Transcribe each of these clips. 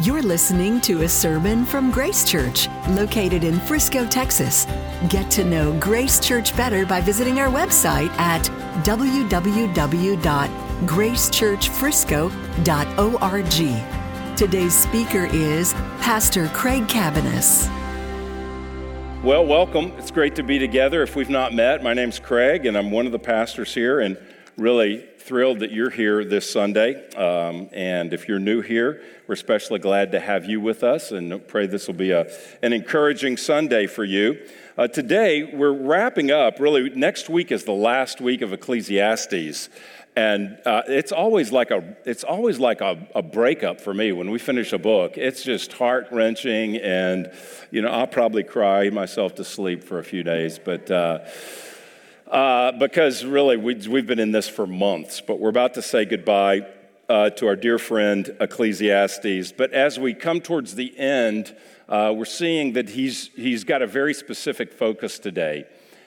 You're listening to a sermon from Grace Church, located in Frisco, Texas. Get to know Grace Church better by visiting our website at www.gracechurchfrisco.org. Today's speaker is Pastor Craig Cabaniss. Well, welcome. It's great to be together. If we've not met, my name's Craig, and I'm one of the pastors here, and really thrilled that you're here this Sunday. Um, and if you're new here, we're especially glad to have you with us and pray this will be a, an encouraging Sunday for you. Uh, today, we're wrapping up, really, next week is the last week of Ecclesiastes. And uh, it's always like a it's always like a, a, breakup for me when we finish a book. It's just heart wrenching, and you know I'll probably cry myself to sleep for a few days. But uh, uh, because really we, we've been in this for months, but we're about to say goodbye uh, to our dear friend Ecclesiastes. But as we come towards the end, uh, we're seeing that he's, he's got a very specific focus today.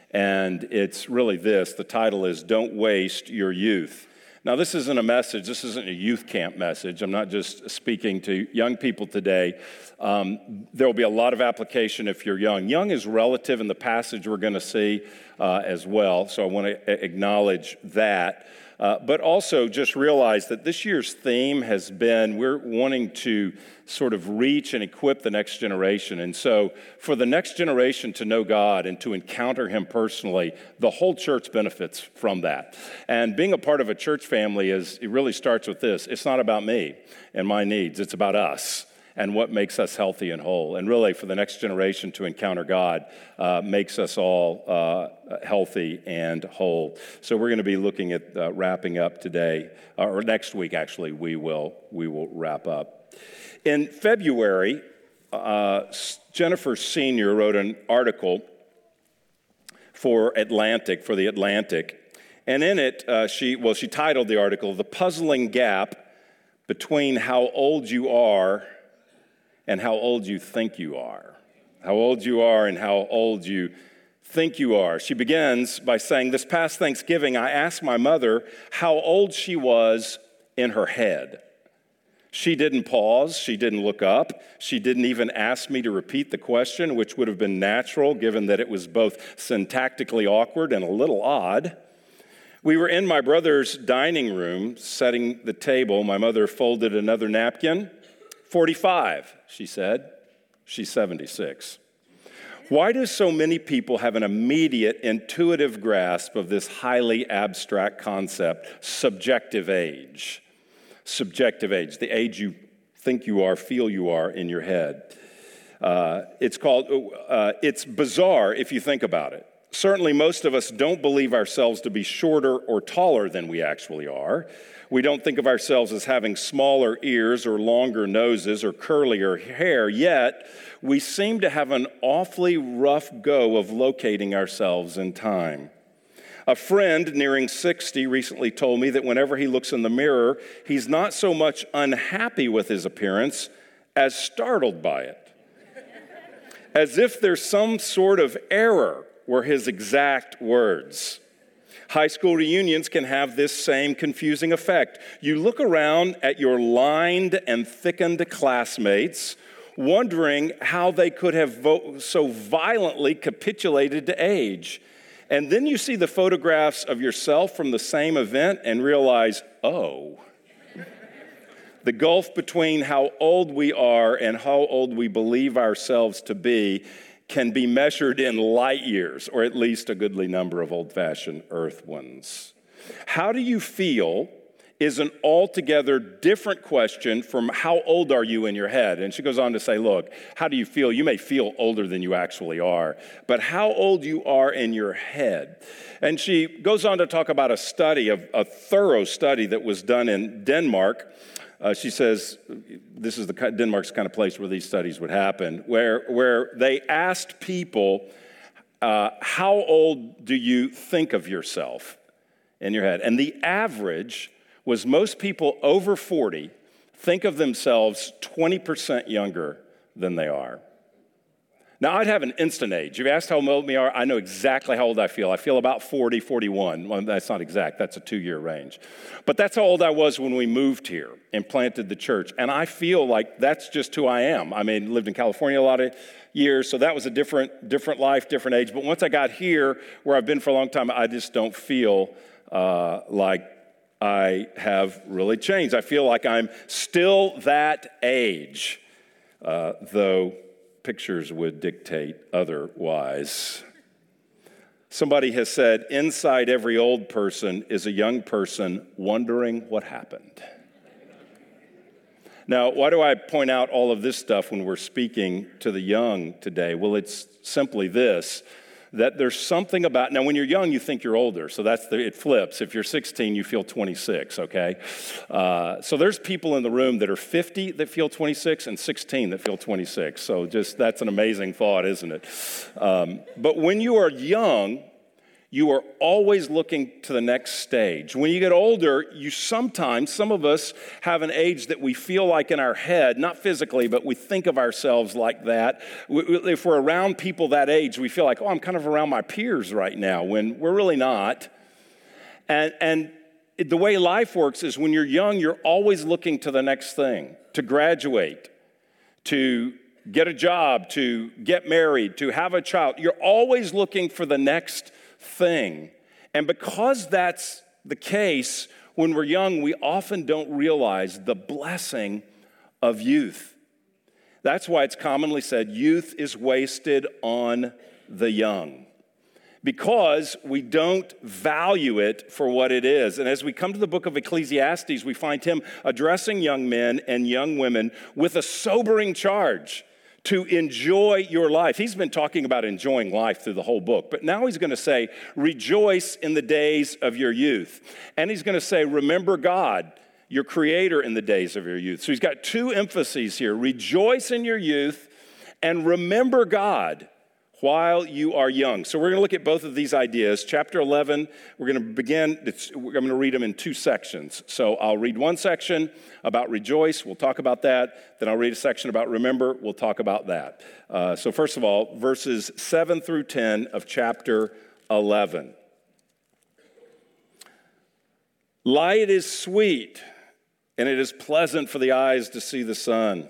And it's really this the title is Don't Waste Your Youth. Now, this isn't a message, this isn't a youth camp message. I'm not just speaking to young people today. Um, there will be a lot of application if you're young. Young is relative in the passage we're going to see uh, as well, so I want to acknowledge that. Uh, but also just realize that this year's theme has been we're wanting to sort of reach and equip the next generation. And so, for the next generation to know God and to encounter Him personally, the whole church benefits from that. And being a part of a church family is, it really starts with this it's not about me and my needs, it's about us and what makes us healthy and whole. And really, for the next generation to encounter God, uh, makes us all uh, healthy and whole. So we're going to be looking at uh, wrapping up today, uh, or next week. Actually, we will we will wrap up. In February, uh, Jennifer Senior wrote an article for Atlantic for the Atlantic. And in it, uh, she, well, she titled the article, The Puzzling Gap Between How Old You Are and how old you think you are. How old you are and how old you think you are. She begins by saying, This past Thanksgiving, I asked my mother how old she was in her head. She didn't pause. She didn't look up. She didn't even ask me to repeat the question, which would have been natural given that it was both syntactically awkward and a little odd. We were in my brother's dining room setting the table. My mother folded another napkin 45, she said. She's 76. Why do so many people have an immediate intuitive grasp of this highly abstract concept, subjective age? Subjective age, the age you think you are, feel you are in your head. Uh, it's called, uh, it's bizarre if you think about it. Certainly, most of us don't believe ourselves to be shorter or taller than we actually are. We don't think of ourselves as having smaller ears or longer noses or curlier hair, yet we seem to have an awfully rough go of locating ourselves in time. A friend nearing 60 recently told me that whenever he looks in the mirror, he's not so much unhappy with his appearance as startled by it. As if there's some sort of error, were his exact words. High school reunions can have this same confusing effect. You look around at your lined and thickened classmates, wondering how they could have vo- so violently capitulated to age. And then you see the photographs of yourself from the same event and realize, oh, the gulf between how old we are and how old we believe ourselves to be can be measured in light years, or at least a goodly number of old fashioned earth ones. How do you feel is an altogether different question from how old are you in your head? And she goes on to say, Look, how do you feel? You may feel older than you actually are, but how old you are in your head. And she goes on to talk about a study, a, thorough study that was done in Denmark uh, she says this is the Denmark's kind of place where these studies would happen, where, where they asked people, uh, How old do you think of yourself in your head? And the average was most people over 40 think of themselves 20% younger than they are. Now, I'd have an instant age. If you asked how old we are, I know exactly how old I feel. I feel about 40, 41. Well, that's not exact, that's a two year range. But that's how old I was when we moved here and planted the church. And I feel like that's just who I am. I mean, lived in California a lot of years, so that was a different, different life, different age. But once I got here, where I've been for a long time, I just don't feel uh, like I have really changed. I feel like I'm still that age, uh, though pictures would dictate otherwise. Somebody has said, inside every old person is a young person wondering what happened. Now, why do I point out all of this stuff when we're speaking to the young today? Well, it's simply this that there's something about now when you're young you think you're older so that's the it flips. If you're 16 you feel 26 okay? Uh, so there's people in the room that are 50 that feel 26 and 16 that feel 26 so just that's an amazing thought isn't it? Um, but when you are young you are always looking to the next stage. When you get older, you sometimes, some of us have an age that we feel like in our head, not physically, but we think of ourselves like that. If we're around people that age, we feel like, oh, I'm kind of around my peers right now, when we're really not. And, and the way life works is when you're young, you're always looking to the next thing to graduate, to get a job, to get married, to have a child. You're always looking for the next thing. And because that's the case, when we're young, we often don't realize the blessing of youth. That's why it's commonly said youth is wasted on the young because we don't value it for what it is. And as we come to the book of Ecclesiastes, we find him addressing young men and young women with a sobering charge to enjoy your life. He's been talking about enjoying life through the whole book, but now he's going to say, rejoice in the days of your youth. And he's going to say, remember God, your creator, in the days of your youth. So he's got two emphases here rejoice in your youth and remember God while you are young. So we're going to look at both of these ideas. Chapter 11, we're going to begin, I'm going to read them in two sections. So I'll read one section about rejoice, we'll talk about that. Then I'll read a section about remember, we'll talk about that. Uh, so, first of all, verses 7 through 10 of chapter 11. Light is sweet, and it is pleasant for the eyes to see the sun.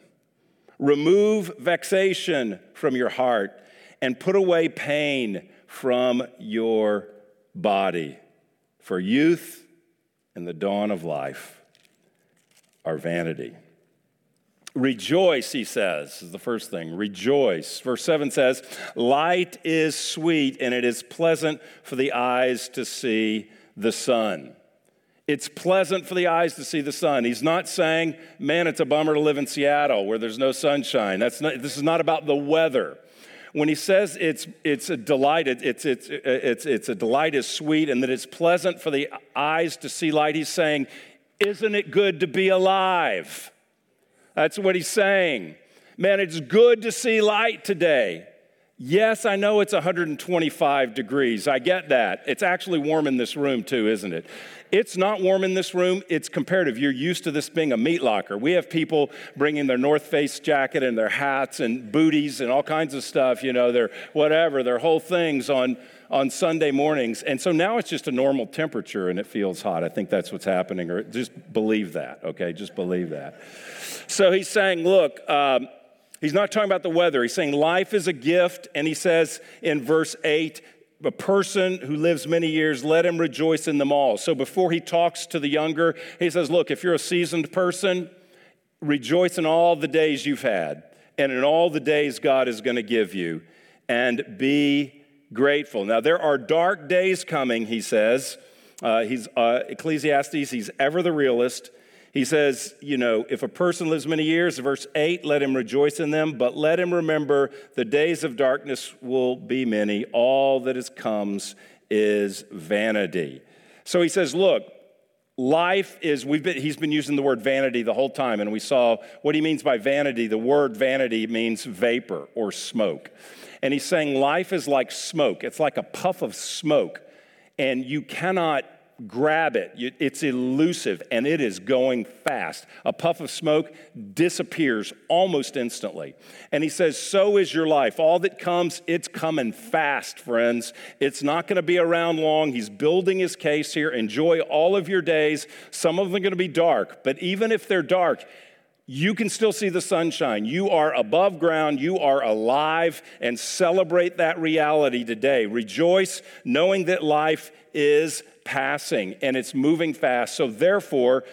Remove vexation from your heart and put away pain from your body. For youth and the dawn of life are vanity. Rejoice, he says, is the first thing. Rejoice. Verse 7 says, Light is sweet and it is pleasant for the eyes to see the sun. It's pleasant for the eyes to see the sun. He's not saying, man, it's a bummer to live in Seattle where there's no sunshine. That's not, this is not about the weather. When he says it's, it's a delight, it's, it's, it's, it's a delight is sweet and that it's pleasant for the eyes to see light, he's saying, isn't it good to be alive? That's what he's saying. Man, it's good to see light today. Yes, I know it's 125 degrees. I get that. It's actually warm in this room, too, isn't it? It's not warm in this room. It's comparative. You're used to this being a meat locker. We have people bringing their North Face jacket and their hats and booties and all kinds of stuff, you know, their whatever, their whole things on, on Sunday mornings. And so now it's just a normal temperature and it feels hot. I think that's what's happening, or just believe that, okay? Just believe that. So he's saying, look, um, He's not talking about the weather. He's saying life is a gift. And he says in verse 8, a person who lives many years, let him rejoice in them all. So before he talks to the younger, he says, Look, if you're a seasoned person, rejoice in all the days you've had and in all the days God is going to give you, and be grateful. Now, there are dark days coming, he says. Uh, he's uh, Ecclesiastes, he's ever the realist. He says, you know, if a person lives many years, verse 8, let him rejoice in them, but let him remember the days of darkness will be many. All that is comes is vanity. So he says, look, life is, we've been, he's been using the word vanity the whole time, and we saw what he means by vanity. The word vanity means vapor or smoke. And he's saying life is like smoke, it's like a puff of smoke, and you cannot grab it. It's elusive and it is going fast. A puff of smoke disappears almost instantly. And he says, So is your life. All that comes, it's coming fast, friends. It's not going to be around long. He's building his case here. Enjoy all of your days. Some of them are going to be dark, but even if they're dark, you can still see the sunshine. You are above ground. You are alive and celebrate that reality today. Rejoice knowing that life is passing and it's moving fast. So, therefore,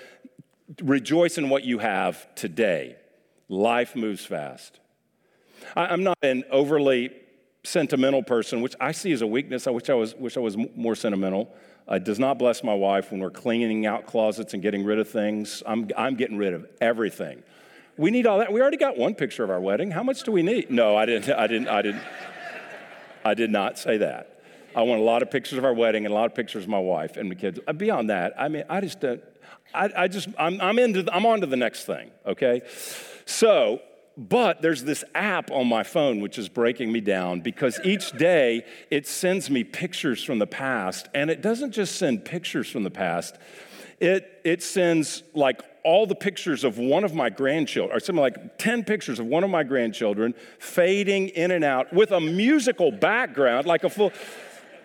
rejoice in what you have today. Life moves fast. I'm not an overly sentimental person, which I see as a weakness. I wish I was, wish I was more sentimental. It does not bless my wife when we're cleaning out closets and getting rid of things. I'm, I'm getting rid of everything. We need all that. We already got one picture of our wedding. How much do we need? No, I didn't. I didn't. I didn't. I did not say that. I want a lot of pictures of our wedding and a lot of pictures of my wife and the kids. Uh, beyond that, I mean, I just don't. I, I just I'm, I'm into. I'm on to the next thing. Okay, so but there's this app on my phone which is breaking me down because each day it sends me pictures from the past. And it doesn't just send pictures from the past, it, it sends like all the pictures of one of my grandchildren, or something like 10 pictures of one of my grandchildren fading in and out with a musical background, like a full.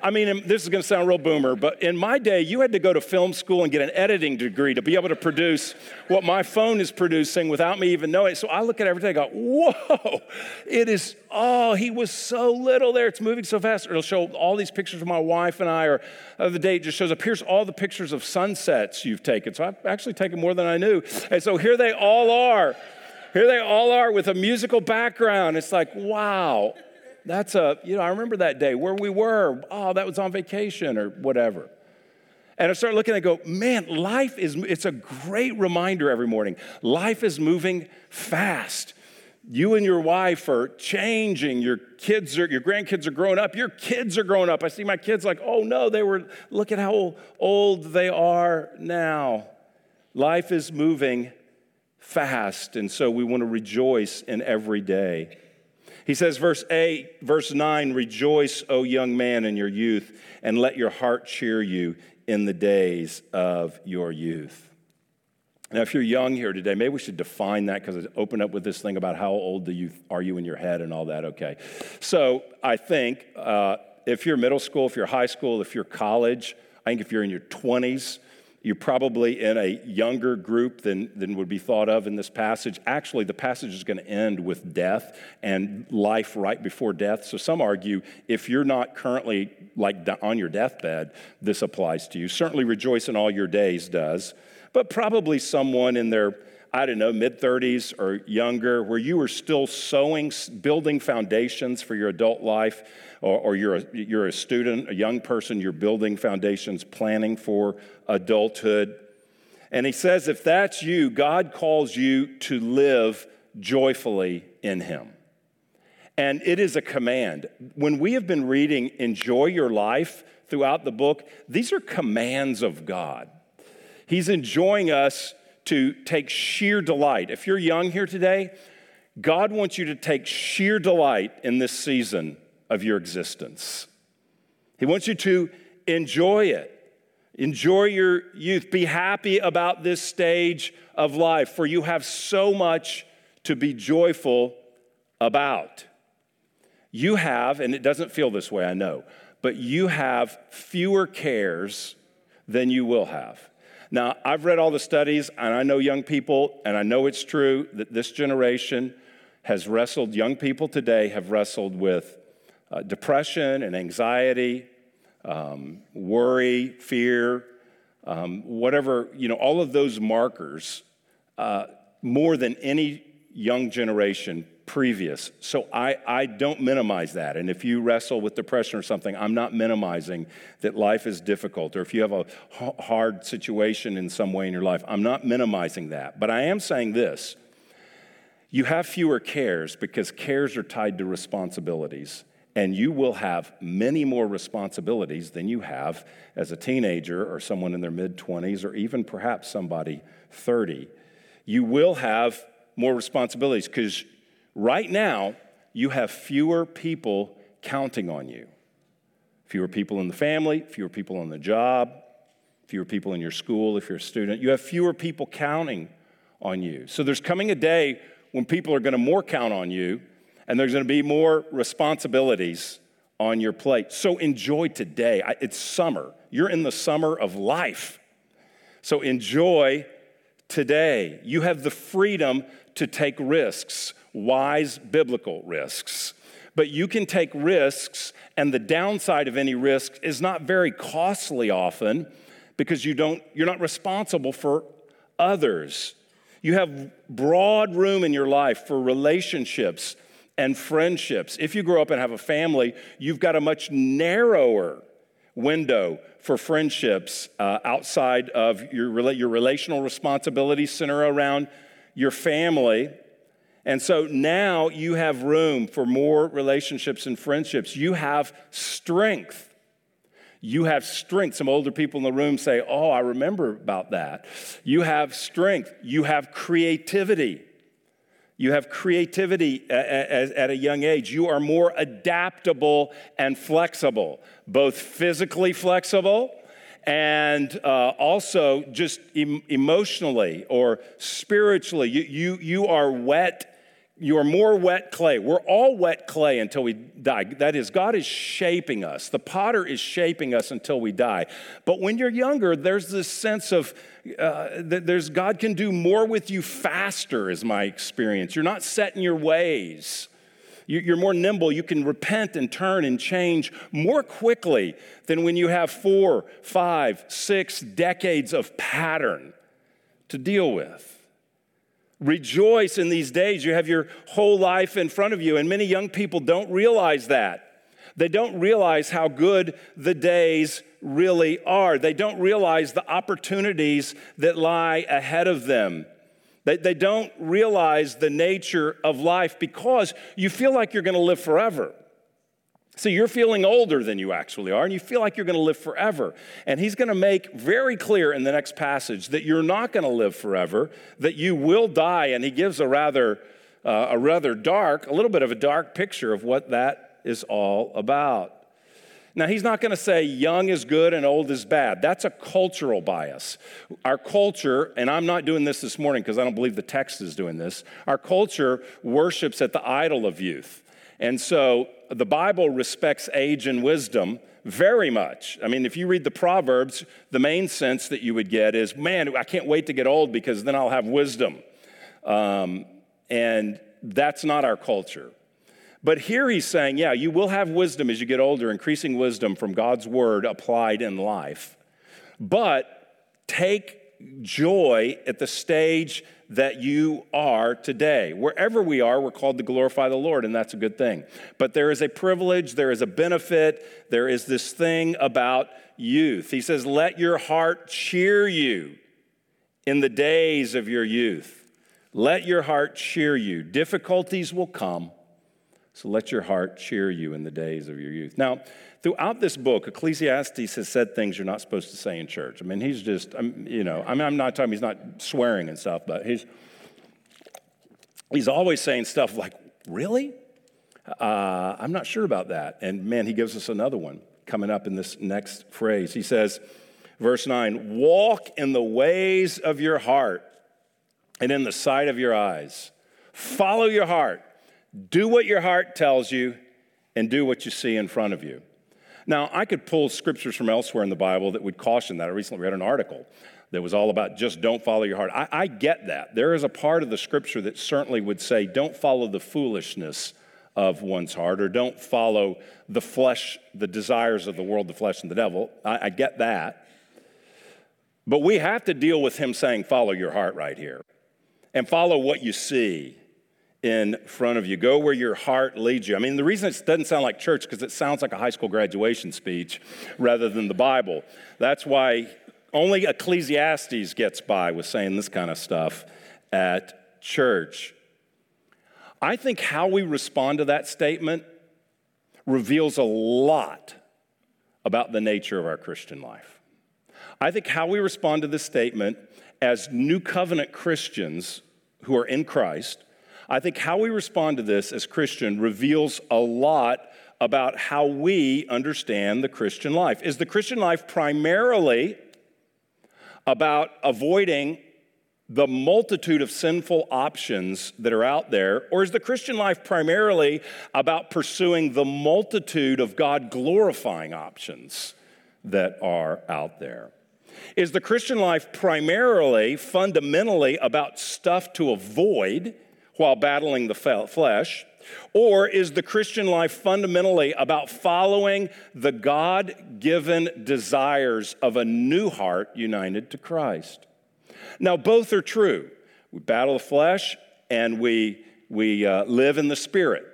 I mean, this is going to sound real boomer, but in my day, you had to go to film school and get an editing degree to be able to produce what my phone is producing without me even knowing. So I look at everything, I go, whoa, it is, oh, he was so little there. It's moving so fast. It'll show all these pictures of my wife and I, or of the it just shows up. Here's all the pictures of sunsets you've taken. So I've actually taken more than I knew. And so here they all are. Here they all are with a musical background. It's like, wow. That's a, you know, I remember that day where we were. Oh, that was on vacation or whatever. And I start looking and go, man, life is, it's a great reminder every morning. Life is moving fast. You and your wife are changing. Your kids are, your grandkids are growing up. Your kids are growing up. I see my kids like, oh no, they were, look at how old they are now. Life is moving fast. And so we want to rejoice in every day. He says, verse 8, verse 9, rejoice, O young man, in your youth, and let your heart cheer you in the days of your youth. Now, if you're young here today, maybe we should define that because I open up with this thing about how old do you, are you in your head and all that, okay? So I think uh, if you're middle school, if you're high school, if you're college, I think if you're in your 20s, you're probably in a younger group than, than would be thought of in this passage. Actually, the passage is going to end with death and life right before death. So some argue if you're not currently like on your deathbed, this applies to you. Certainly, rejoice in all your days does, but probably someone in their I don't know, mid 30s or younger, where you were still sowing, building foundations for your adult life, or, or, you're, a, you're a student, a young person, you're building foundations, planning for adulthood. And he says, if that's you, God calls you to live joyfully in Him. And it is a command. When we have been reading Enjoy Your Life throughout the book, these are commands of God. He's enjoying us to take sheer delight. If you're young here today, God wants you to take sheer delight in this season of your existence. He wants you to enjoy it. Enjoy your youth. Be happy about this stage of life, for you have so much to be joyful about. You have, and it doesn't feel this way, I know, but you have fewer cares than you will have. Now, I've read all the studies, and I know young people, and I know it's true that this generation has wrestled, young people today have wrestled with uh, depression and anxiety, um, worry, fear, um, whatever, you know, all of those markers uh, more than any young generation previous. So I, I don't minimize that. And if you wrestle with depression or something, I'm not minimizing that life is difficult. Or if you have a hard situation in some way in your life, I'm not minimizing that. But I am saying this you have fewer cares because cares are tied to responsibilities. And you will have many more responsibilities than you have as a teenager or someone in their mid 20s or even perhaps somebody 30. You will have more responsibilities because right now you have fewer people counting on you. Fewer people in the family, fewer people on the job, fewer people in your school if you're a student. You have fewer people counting on you. So there's coming a day when people are going to more count on you and there's going to be more responsibilities on your plate. So enjoy today. It's summer. You're in the summer of life. So enjoy today. You have the freedom to take risks, wise biblical risks. But you can take risks, and the downside of any risk is not very costly often because you don't, you're not responsible for others. You have broad room in your life for relationships and friendships. If you grow up and have a family, you've got a much narrower window for friendships uh, outside of your, your relational responsibilities center around your family. And so now you have room for more relationships and friendships. You have strength. You have strength. Some older people in the room say, Oh, I remember about that. You have strength. You have creativity. You have creativity at a young age. You are more adaptable and flexible, both physically flexible and uh, also just em- emotionally or spiritually. You, you, you are wet. You are more wet clay. We're all wet clay until we die. That is, God is shaping us. The potter is shaping us until we die. But when you're younger, there's this sense of uh, that there's God can do more with you faster, is my experience. You're not set in your ways. You're more nimble. You can repent and turn and change more quickly than when you have four, five, six decades of pattern to deal with. Rejoice in these days. You have your whole life in front of you, and many young people don't realize that. They don't realize how good the days really are. They don't realize the opportunities that lie ahead of them. They, they don't realize the nature of life because you feel like you're going to live forever. So you're feeling older than you actually are, and you feel like you're going to live forever. And he's going to make very clear in the next passage that you're not going to live forever, that you will die. And he gives a rather, uh, a rather dark, a little bit of a dark picture of what that is all about. Now, he's not going to say young is good and old is bad. That's a cultural bias. Our culture, and I'm not doing this this morning because I don't believe the text is doing this, our culture worships at the idol of youth. And so the Bible respects age and wisdom very much. I mean, if you read the Proverbs, the main sense that you would get is, man, I can't wait to get old because then I'll have wisdom. Um, and that's not our culture. But here he's saying, yeah, you will have wisdom as you get older, increasing wisdom from God's word applied in life. But take joy at the stage that you are today. Wherever we are, we're called to glorify the Lord, and that's a good thing. But there is a privilege, there is a benefit, there is this thing about youth. He says, Let your heart cheer you in the days of your youth. Let your heart cheer you. Difficulties will come. So let your heart cheer you in the days of your youth. Now, throughout this book, Ecclesiastes has said things you're not supposed to say in church. I mean, he's just, you know, I mean, I'm not talking, he's not swearing and stuff, but he's, he's always saying stuff like, really? Uh, I'm not sure about that. And man, he gives us another one coming up in this next phrase. He says, verse 9, walk in the ways of your heart and in the sight of your eyes. Follow your heart do what your heart tells you and do what you see in front of you. Now, I could pull scriptures from elsewhere in the Bible that would caution that. I recently read an article that was all about just don't follow your heart. I, I, get that. There is a part of the scripture that certainly would say don't follow the foolishness of one's heart or don't follow the flesh, the desires of the world, the flesh, and the devil. I, I get that. But we have to deal with him saying, follow your heart right here and follow what you see in front of you. Go where your heart leads you. I mean, the reason it doesn't sound like church because it sounds like a high school graduation speech rather than the Bible. That's why only Ecclesiastes gets by with saying this kind of stuff at church. I think how we respond to that statement reveals a lot about the nature of our Christian life. I think how we respond to this statement as new covenant Christians who are in Christ, I think how we respond to this as Christian reveals a lot about how we understand the Christian life. Is the Christian life primarily about avoiding the multitude of sinful options that are out there? Or is the Christian life primarily about pursuing the multitude of God glorifying options that are out there? Is the Christian life primarily, fundamentally about stuff to avoid while battling the flesh? Or is the Christian life fundamentally about following the God given desires of a new heart united to Christ? Now, both are true. We battle the flesh and we, we uh, live in the spirit.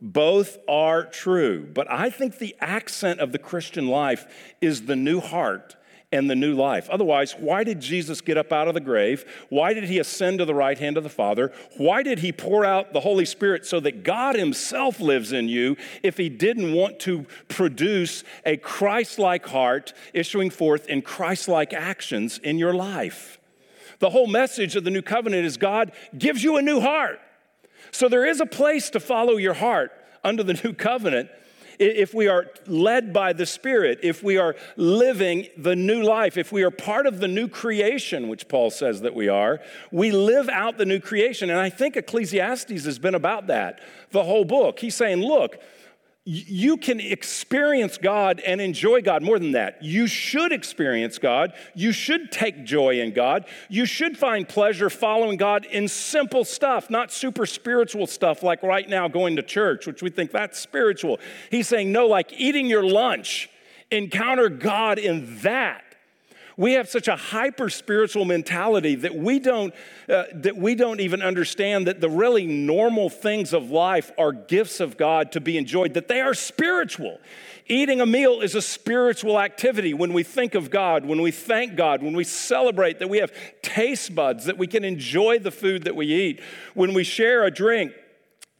Both are true. But I think the accent of the Christian life is the new heart and the new life. Otherwise, why did Jesus get up out of the grave? Why did he ascend to the right hand of the Father? Why did he pour out the Holy Spirit so that God himself lives in you if he didn't want to produce a Christ like heart issuing forth in Christ like actions in your life? The whole message of the new covenant is God gives you a new heart. So there is a place to follow your heart under the new covenant if we are led by the Spirit, if we are living the new life, if we are part of the new creation, which Paul says that we are, we live out the new creation. And I think Ecclesiastes has been about that the whole book. He's saying, look, you can experience God and enjoy God more than that. You should experience God. You should take joy in God. You should find pleasure following God in simple stuff, not super spiritual stuff like right now going to church, which we think that's spiritual. He's saying, no, like eating your lunch. Encounter God in that we have such a hyper spiritual mentality that we don't uh, that we don't even understand that the really normal things of life are gifts of God to be enjoyed that they are spiritual. Eating a meal is a spiritual activity. When we think of God when we thank God when we celebrate that we have taste buds that we can enjoy the food that we eat when we share a drink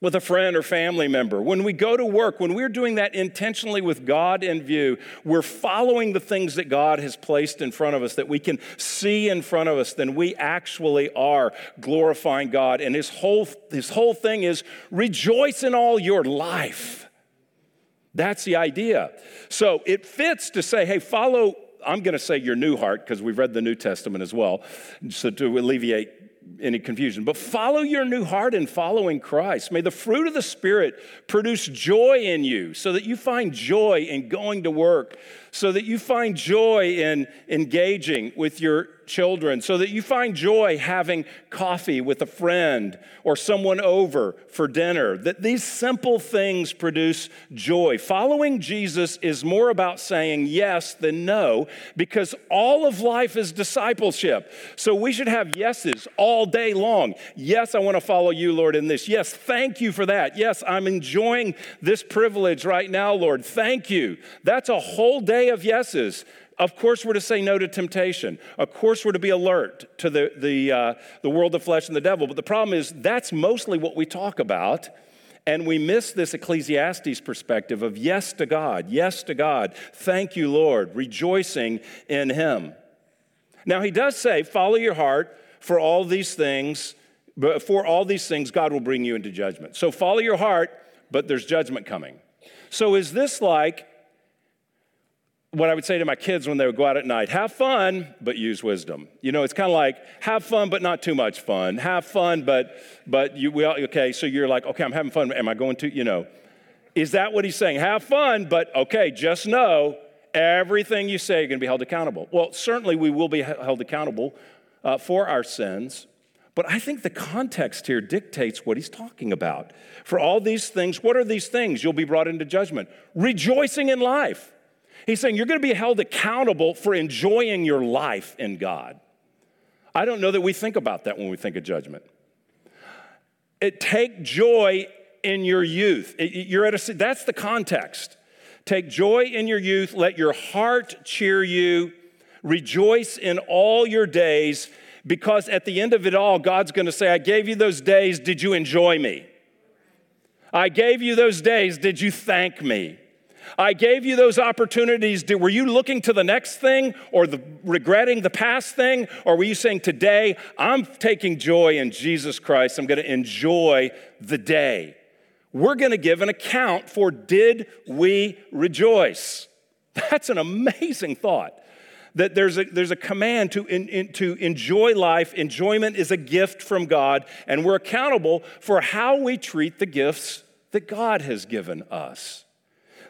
with a friend or family member, when we go to work, when we're doing that intentionally with God in view, we're following the things that God has placed in front of us, that we can see in front of us, then we actually are glorifying God. And his whole, his whole thing is rejoice in all your life. That's the idea. So it fits to say, hey, follow I'm going to say your new heart because we've read the New Testament as well, so to alleviate any confusion. But follow your new heart in following Christ. May the fruit of the Spirit produce joy in you so that you find joy in going to work, so that you find joy in engaging with your children, so that you find joy having coffee with a friend or someone over for dinner, that these simple things produce joy. Following Jesus is more about saying yes than no because all of life is discipleship. So we should have yeses all day long. Yes, I want to follow you, Lord, in this. Yes, thank you for that. Yes, I'm enjoying this privilege right now, Lord. Thank you. That's a whole day of yeses. Of course, we're to say no to temptation. Of course, we're to be alert to the, the, uh, the world of flesh and the devil. But the problem is, that's mostly what we talk about. And we miss this Ecclesiastes perspective of yes to God, yes to God, thank you, Lord, rejoicing in Him. Now, He does say, follow your heart for all these things, but for all these things, God will bring you into judgment. So follow your heart, but there's judgment coming. So is this like what I would say to my kids when they would go out at night have fun, but use wisdom. You know, it's kind of like have fun, but not too much fun. Have fun, but, but you will, okay, so you're like, okay, I'm having fun. Am I going to, you know, is that what he's saying? Have fun, but okay, just know everything you say you're going to be held accountable. Well, certainly we will be held accountable uh, for our sins, but I think the context here dictates what he's talking about. For all these things, what are these things? You'll be brought into judgment. Rejoicing in life He's saying you're going to be held accountable for enjoying your life in God. I don't know that we think about that when we think of judgment. It, take joy in your youth. It, you're at a, that's the context. Take joy in your youth. Let your heart cheer you. Rejoice in all your days, because at the end of it all, God's going to say, I gave you those days. Did you enjoy me? I gave you those days. Did you thank me? I gave you those opportunities. Were you looking to the next thing or the, regretting the past thing? Or were you saying, Today, I'm taking joy in Jesus Christ. I'm going to enjoy the day. We're going to give an account for did we rejoice? That's an amazing thought. That there's a, there's a command to, in, in, to enjoy life. Enjoyment is a gift from God, and we're accountable for how we treat the gifts that God has given us.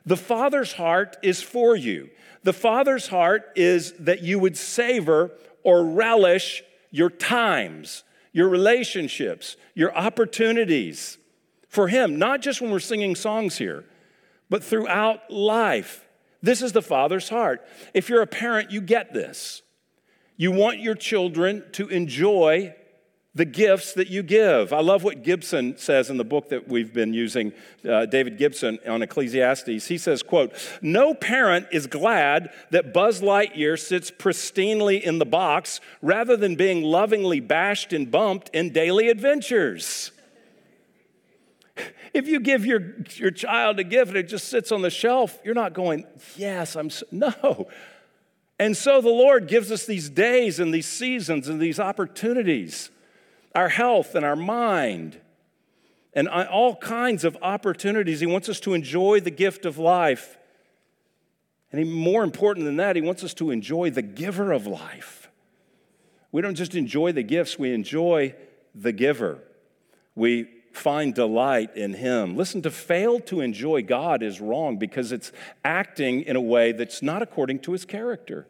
The Father's heart is for you. The Father's heart is that you would savor or relish your times, your relationships, your opportunities for Him, not just when we're singing songs here, but throughout life. This is the Father's heart. If you're a parent, you get this. You want your children to enjoy the gifts that you give. I love what Gibson says in the book that we've been using, uh, David Gibson on Ecclesiastes. He says, quote, "No parent is glad that Buzz Lightyear sits pristinely in the box rather than being lovingly bashed and bumped in daily adventures." If you give your, your child a gift and it just sits on the shelf, you're not going, Yes, I'm so, no. And so the Lord gives us these days and these seasons and these opportunities our health and our mind, and all kinds of opportunities. He wants us to enjoy the gift of life. And more important than that, he wants us to enjoy the giver of life. We don't just enjoy the gifts, we enjoy the giver. We find delight in him. Listen, to fail to enjoy God is wrong because it's acting in a way that's not according to his character.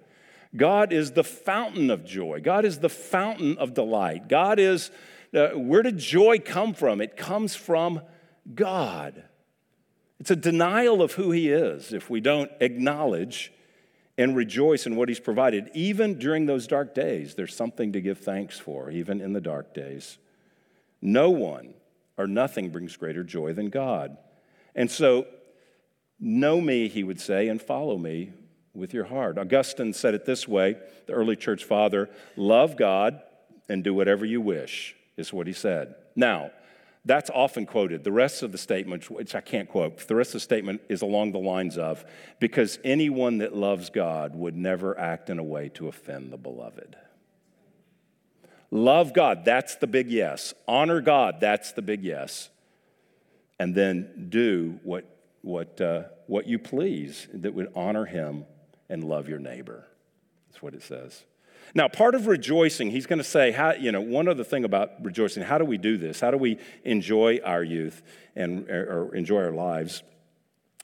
God is the fountain of joy. God is the fountain of delight. God is, uh, where did joy come from? It comes from God. It's a denial of who He is if we don't acknowledge and rejoice in what He's provided. Even during those dark days, there's something to give thanks for, even in the dark days. No one or nothing brings greater joy than God. And so, know me, he would say, and follow me with your heart. Augustine said it this way, the early church father love God and do whatever you wish, is what he said. Now, that's often quoted. The rest of the statement, which I can't quote, the rest of the statement is along the lines of because anyone that loves God would never act in a way to offend the beloved. Love God, that's the big yes. Honor God, that's the big yes. And then do what, what, uh, what you please that would honor Him and love your neighbor. That's what it says. Now, part of rejoicing, he's going to say, how, you know, one other thing about rejoicing, how do we do this? How do we enjoy our youth and or enjoy our lives?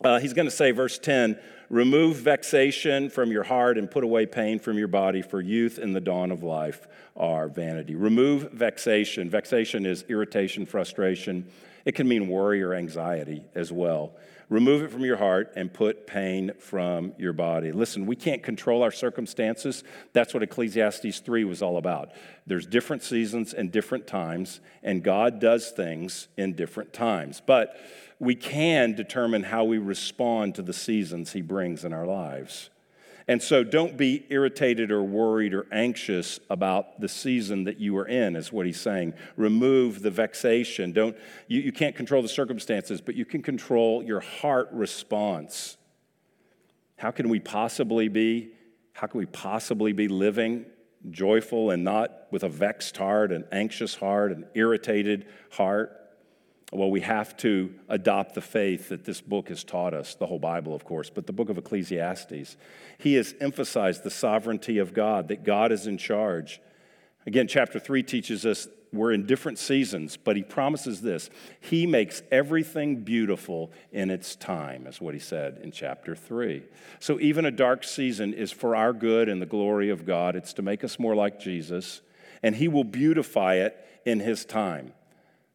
Uh, he's going to say, verse 10, remove vexation from your heart and put away pain from your body, for youth and the dawn of life are vanity. Remove vexation. Vexation is irritation, frustration. It can mean worry or anxiety as well. Remove it from your heart and put pain from your body. Listen, we can't control our circumstances. That's what Ecclesiastes 3 was all about. There's different seasons and different times, and God does things in different times. But we can determine how we respond to the seasons He brings in our lives. And so don't be irritated or worried or anxious about the season that you are in, is what he's saying. Remove the vexation. Don't, you, you can't control the circumstances, but you can control your heart response. How can we possibly be, how can we possibly be living joyful and not with a vexed heart, an anxious heart, an irritated heart? Well, we have to adopt the faith that this book has taught us, the whole Bible, of course, but the book of Ecclesiastes. He has emphasized the sovereignty of God, that God is in charge. Again, chapter 3 teaches us we're in different seasons, but he promises this He makes everything beautiful in its time, is what he said in chapter 3. So even a dark season is for our good and the glory of God. It's to make us more like Jesus, and he will beautify it in his time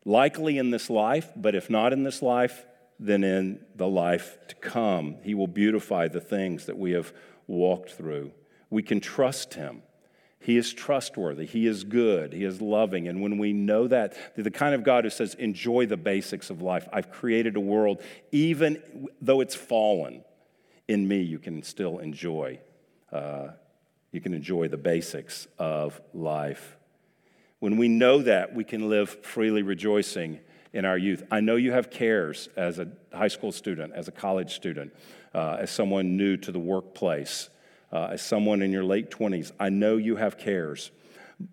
likely in this life, but if not in this life, then in the life to come. He will beautify the things that we have walked through. We can trust Him, He is trustworthy. He is good. He is loving. And when we know that, the kind of God who says, enjoy the basics of life. I've created a world, even though it's fallen, in me, you can still enjoy. Uh, you can enjoy the basics of life. When we know that, we can live freely rejoicing in our youth. I know you have cares as a high school student, as a college student, uh, as someone new to the workplace uh, as someone in your late 20s, I know you have cares,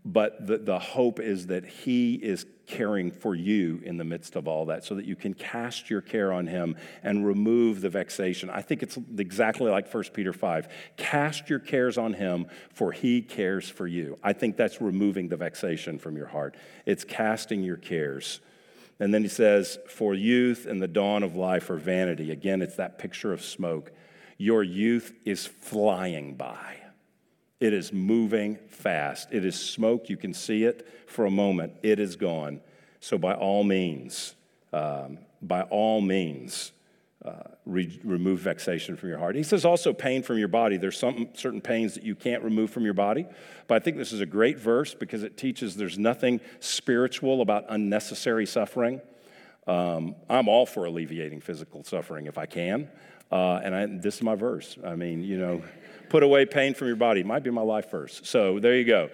but the, the hope is that He is caring for you in the midst of all that so that you can cast your care on Him and remove the vexation. I think it's exactly like 1 Peter 5. Cast your cares on Him, for He cares for you. I think that's removing the vexation from your heart, it's casting your cares. And then he says, For youth and the dawn of life are vanity. Again, it's that picture of smoke. Your youth is flying by. It is moving fast. It is smoke. You can see it for a moment. It is gone. So, by all means, um, by all means, uh, re- remove vexation from your heart. He says also pain from your body. There's some certain pains that you can't remove from your body, but I think this is a great verse because it teaches there's nothing spiritual about unnecessary suffering. Um, I'm all for alleviating physical suffering if I can. Uh, and I, this is my verse. I mean, you know, put away pain from your body. Might be my life verse. So there you go.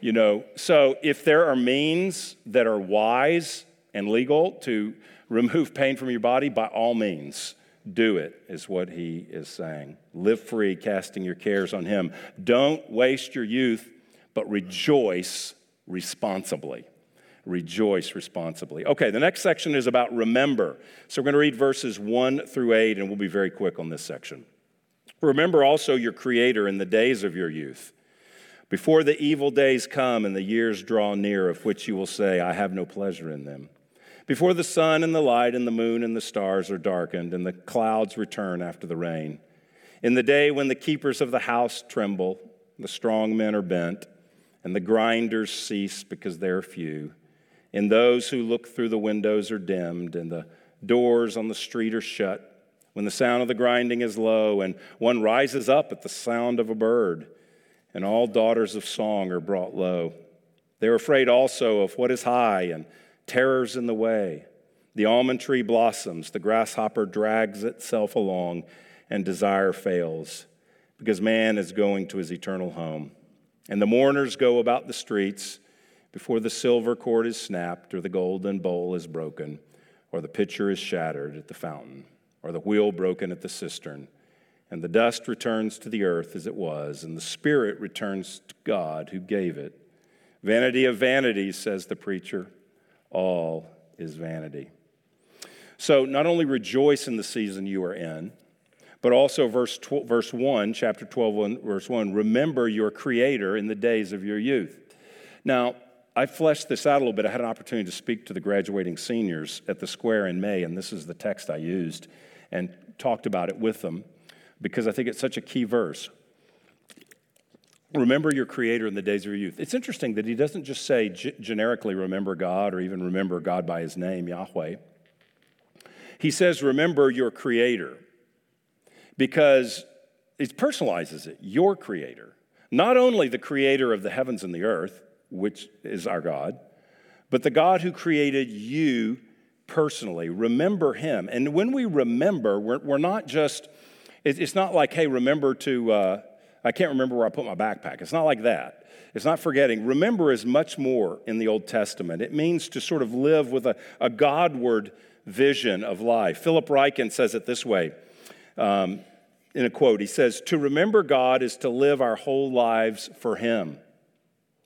You know, so if there are means that are wise and legal to remove pain from your body, by all means, do it, is what he is saying. Live free, casting your cares on him. Don't waste your youth, but rejoice responsibly rejoice responsibly. Okay, the next section is about remember. So we're going to read verses 1 through 8, and we'll be very quick on this section. Remember also your Creator in the days of your youth, before the evil days come and the years draw near, of which you will say, I have no pleasure in them. Before the sun and the light and the moon and the stars are darkened, and the clouds return after the rain. In the day when the keepers of the house tremble, the strong men are bent, and the grinders cease because they are few and those who look through the windows are dimmed, and the doors on the street are shut. When the sound of the grinding is low, and one rises up at the sound of a bird, and all daughters of song are brought low. They're afraid also of what is high, and terrors in the way. The almond tree blossoms, the grasshopper drags itself along, and desire fails, because man is going to his eternal home. And the mourners go about the streets before the silver cord is snapped, or the golden bowl is broken, or the pitcher is shattered at the fountain, or the wheel broken at the cistern. And the dust returns to the earth as it was, and the spirit returns to God who gave it. Vanity of vanities, says the preacher, all is vanity. So, not only rejoice in the season you are in, but also verse, 12, verse 1, chapter 12, verse 1, remember your Creator in the days of your youth. Now, I fleshed this out a little bit. I had an opportunity to speak to the graduating seniors at the square in May, and this is the text I used and talked about it with them because I think it's such a key verse. Remember your Creator in the days of your youth. It's interesting that he doesn't just say g- generically remember God or even remember God by his name, Yahweh. He says remember your Creator because it personalizes it, your Creator. Not only the Creator of the heavens and the earth, which is our God, but the God who created you personally. Remember Him. And when we remember, we're, we're not just, it's not like, hey, remember to, uh, I can't remember where I put my backpack. It's not like that. It's not forgetting. Remember is much more in the Old Testament. It means to sort of live with a, a Godward vision of life. Philip Ryken says it this way um, in a quote He says, To remember God is to live our whole lives for Him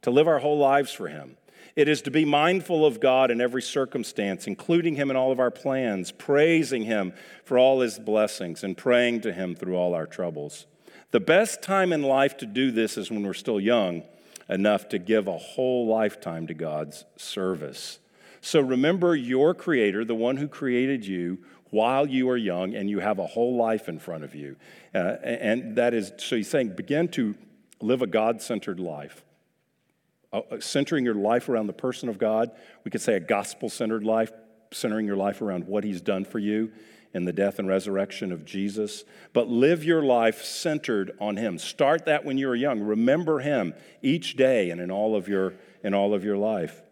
to live our whole lives for Him. It is to be mindful of God in every circumstance, including Him in all of our plans, praising Him for all His blessings, and praying to Him through all our troubles. The best time in life to do this is when we're still young enough to give a whole lifetime to God's service. So remember your Creator, the one who created you, while you are young and you have a whole life in front of you. Uh, and that is, so he's saying, begin to live a God centered life. Centering your life around the person of God. We could say a gospel centered life, centering your life around what He's done for you in the death and resurrection of Jesus, but live your life centered on Him. Start that when you are young. Remember Him each day and in all of your, in all of your life.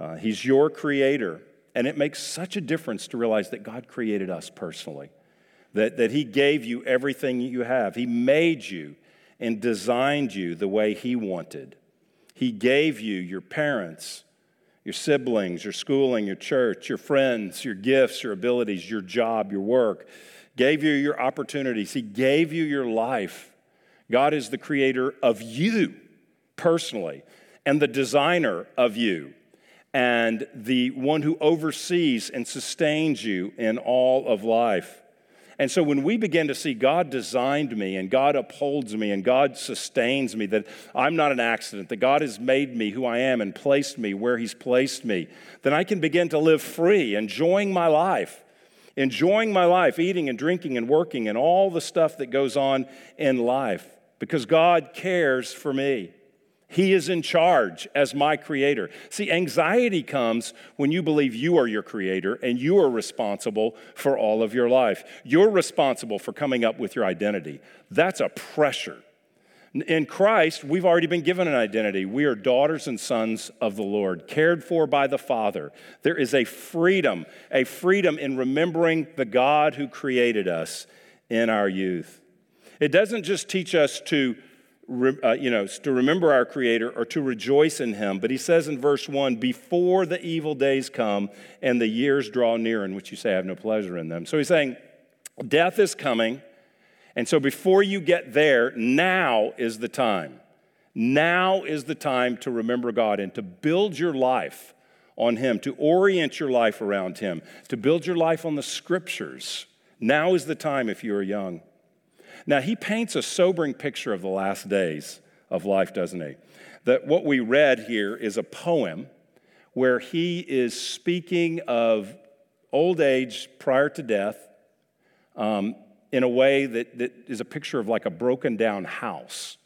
Uh, he's your creator, and it makes such a difference to realize that God created us personally, that, that He gave you everything you have. He made you and designed you the way He wanted. He gave you your parents your siblings, your schooling, your church, your friends, your gifts, your abilities, your job, your work, gave you your opportunities. He gave you your life. God is the creator of you personally and the designer of you and the one who oversees and sustains you in all of life. And so when we begin to see God designed me and God upholds me and God sustains me, that I'm not an accident, that God has made me who I am and placed me where He's placed me, then I can begin to live free, enjoying my life, enjoying my life, eating and drinking and working and all the stuff that goes on in life because God cares for me. He is in charge as my creator. See, anxiety comes when you believe you are your creator and you are responsible for all of your life. You're responsible for coming up with your identity. That's a pressure. In Christ, we've already been given an identity. We are daughters and sons of the Lord, cared for by the Father. There is a freedom, a freedom in remembering the God who created us in our youth. It doesn't just teach us to uh, you know, to remember our Creator or to rejoice in Him. But he says in verse 1 before the evil days come and the years draw near in which you say, I have no pleasure in them. So he's saying, death is coming. And so before you get there, now is the time. Now is the time to remember God and to build your life on Him, to orient your life around Him, to build your life on the Scriptures. Now is the time if you are young. Now, he paints a sobering picture of the last days of life, doesn't he? That what we read here is a poem where he is speaking of old age prior to death um, in a way that, that is a picture of like a broken down house,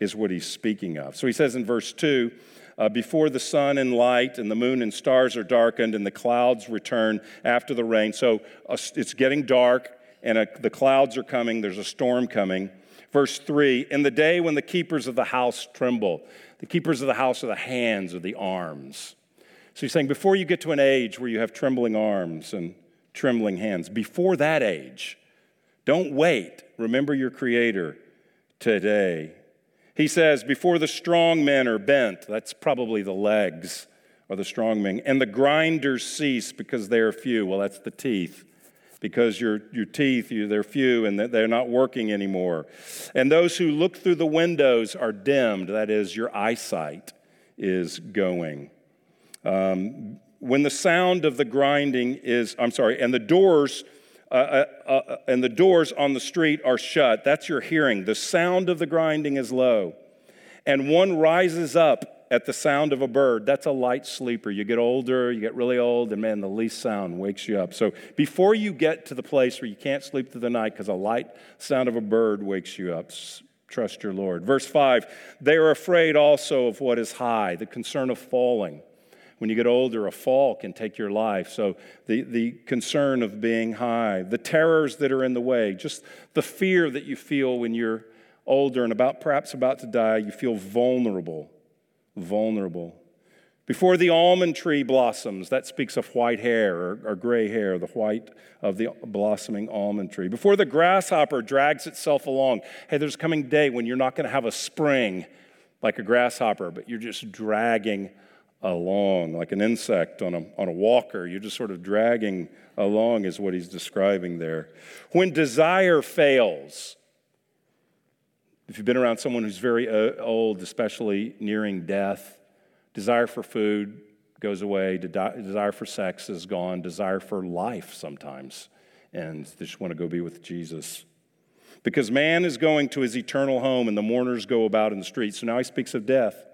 is what he's speaking of. So he says in verse 2 uh, Before the sun and light and the moon and stars are darkened and the clouds return after the rain. So uh, it's getting dark and a, the clouds are coming, there's a storm coming. Verse 3 In the day when the keepers of the house tremble, the keepers of the house are the hands or the arms. So he's saying, before you get to an age where you have trembling arms and trembling hands, before that age, don't wait. Remember your Creator today. He says, before the strong men are bent, that's probably the legs or the strong men, and the grinders cease because they are few. Well, that's the teeth because your, your teeth, you, they're few and they're not working anymore. And those who look through the windows are dimmed, that is, your eyesight is going. Um, when the sound of the grinding is, I'm sorry, and the doors, uh, uh, uh, and the doors on the street are shut, that's your hearing. The sound of the grinding is low. And one rises up at the sound of a bird. That's a light sleeper. You get older, you get really old, and man, the least sound wakes you up. So before you get to the place where you can't sleep through the night because a light sound of a bird wakes you up, trust your Lord. Verse 5 they are afraid also of what is high, the concern of falling. When you get older, a fall can take your life. So, the, the concern of being high, the terrors that are in the way, just the fear that you feel when you're older and about perhaps about to die, you feel vulnerable vulnerable. Before the almond tree blossoms, that speaks of white hair or, or, gray hair, the white of the blossoming almond tree. Before the grasshopper drags itself along, hey, there's coming day when you're not going to have a spring like a grasshopper, but you're just dragging along like an insect on a, on a walker. You're just sort of dragging along, is what he's describing there. When desire fails, if you've been around someone who's very uh, old, especially nearing death, desire for food goes away, desire for sex is gone, desire for life sometimes, and they just want to go be with Jesus. Because man is going to his eternal home and the mourners go about in the streets. So now he speaks of death.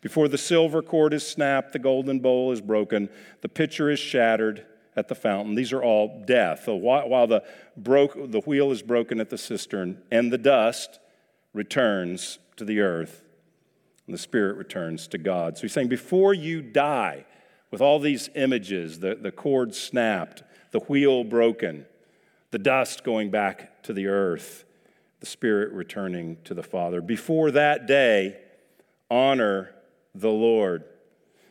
Before the silver cord is snapped, the golden bowl is broken, the pitcher is shattered at the fountain. These are all death. While the, broke, the wheel is broken at the cistern, and the dust, returns to the earth and the spirit returns to God. So he's saying, before you die, with all these images the, the cord snapped, the wheel broken, the dust going back to the earth, the Spirit returning to the Father. Before that day, honor the Lord.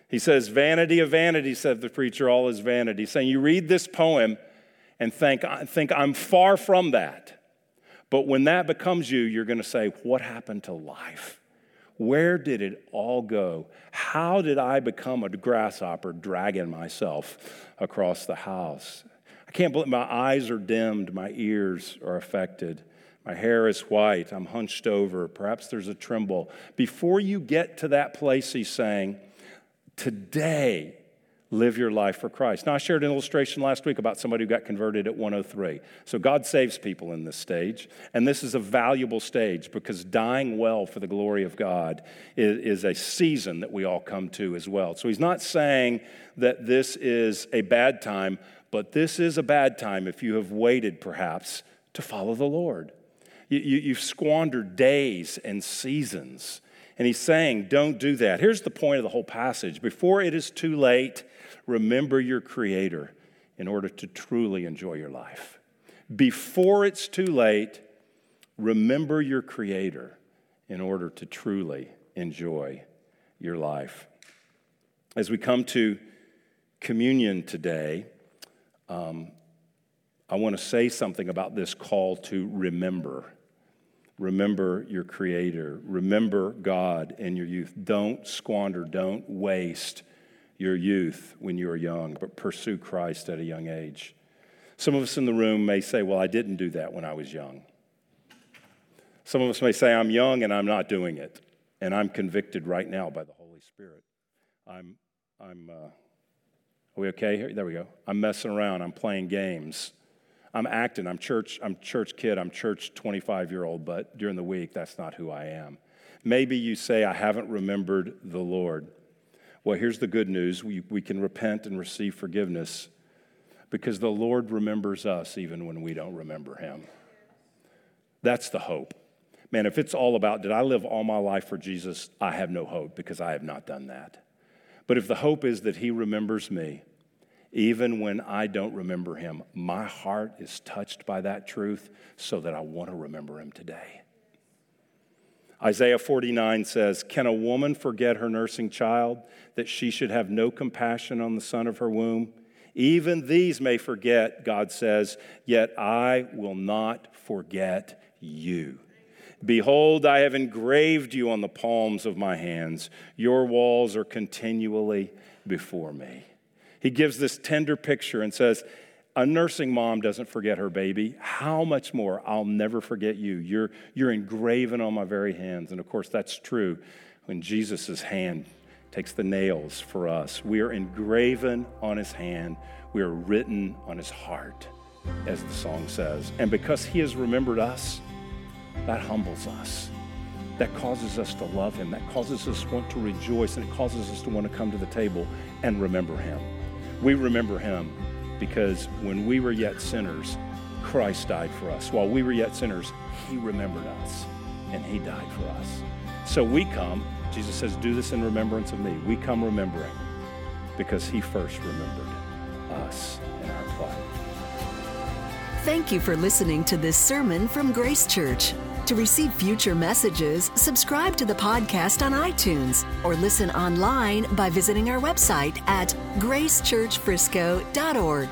He says, Vanity of vanity, said the preacher, all is vanity. Saying, You read this poem and think, think I'm far from that. But when that becomes you, you're going to say, What happened to life? Where did it all go? How did I become a grasshopper dragging myself across the house? I can't believe my eyes are dimmed, my ears are affected. My hair is white. I'm hunched over. Perhaps there's a tremble. Before you get to that place, he's saying, Today, live your life for Christ. Now, I shared an illustration last week about somebody who got converted at 103. So, God saves people in this stage. And this is a valuable stage because dying well for the glory of God is, is a season that we all come to as well. So, he's not saying that this is a bad time, but this is a bad time if you have waited perhaps to follow the Lord. You, you, you've squandered days and seasons. And he's saying, don't do that. Here's the point of the whole passage. Before it is too late, remember your Creator in order to truly enjoy your life. Before it's too late, remember your Creator in order to truly enjoy your life. As we come to communion today, um, I want to say something about this call to remember. Remember your Creator. Remember God in your youth. Don't squander, don't waste your youth when you are young, but pursue Christ at a young age. Some of us in the room may say, Well, I didn't do that when I was young. Some of us may say, I'm young and I'm not doing it, and I'm convicted right now by the Holy Spirit. I'm, I'm, uh, are we okay? here? There we go. I'm messing around. I'm playing games. I'm acting. I'm church. I'm church kid. I'm church 25 year old. But during the week, that's not who I am. Maybe you say I haven't remembered the Lord. Well, here's the good news: we, we can repent and receive forgiveness because the Lord remembers us even when we don't remember Him. That's the hope. Man, if it's all about did I live all my life for Jesus, I have no hope because I have not done that. But if the hope is that He remembers me, even when I don't remember him, my heart is touched by that truth so that I want to remember him today. Isaiah 49 says, Can a woman forget her nursing child, that she should have no compassion on the son of her womb? Even these may forget, God says, yet I will not forget you. Behold, I have engraved you on the palms of my hands. Your walls are continually before me. He gives this tender picture and says, A nursing mom doesn't forget her baby. How much more? I'll never forget you. You're, you're engraven on my very hands. And of course, that's true when Jesus' hand takes the nails for us. We are engraven on his hand, we are written on his heart, as the song says. And because he has remembered us, that humbles us. That causes us to love him. That causes us to want to rejoice. And it causes us to want to come to the table and remember him. We remember him because when we were yet sinners, Christ died for us. While we were yet sinners, he remembered us and he died for us. So we come, Jesus says, do this in remembrance of me. We come remembering because he first remembered us in our plight. Thank you for listening to this sermon from Grace Church. To receive future messages, subscribe to the podcast on iTunes or listen online by visiting our website at gracechurchfrisco.org.